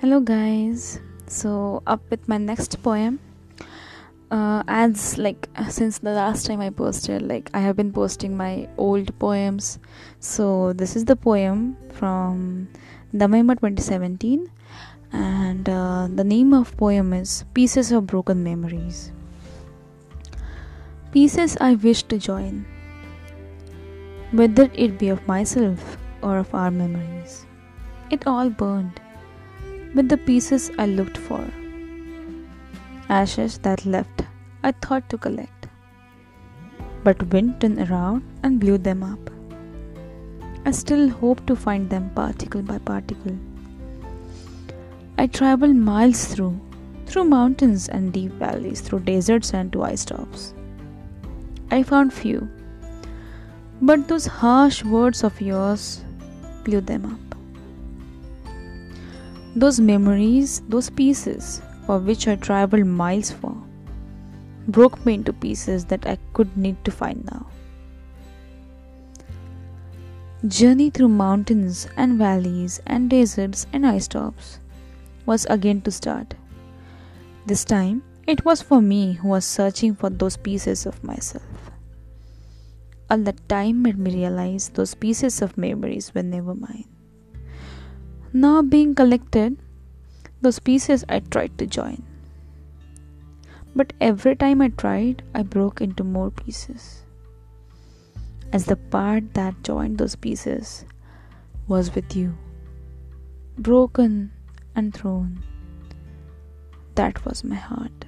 Hello, guys. So, up with my next poem. Uh, as like since the last time I posted, like I have been posting my old poems. So, this is the poem from Damaima 2017, and uh, the name of poem is Pieces of Broken Memories. Pieces I wish to join, whether it be of myself or of our memories. It all burned with the pieces I looked for. Ashes that left, I thought to collect, but wind turned around and blew them up. I still hope to find them particle by particle. I traveled miles through, through mountains and deep valleys, through deserts and to ice tops. I found few, but those harsh words of yours blew them up. Those memories, those pieces for which I traveled miles for, broke me into pieces that I could need to find now. Journey through mountains and valleys and deserts and ice tops was again to start. This time it was for me who was searching for those pieces of myself. All that time made me realize those pieces of memories were never mine. Now being collected, those pieces I tried to join. But every time I tried, I broke into more pieces. As the part that joined those pieces was with you, broken and thrown. That was my heart.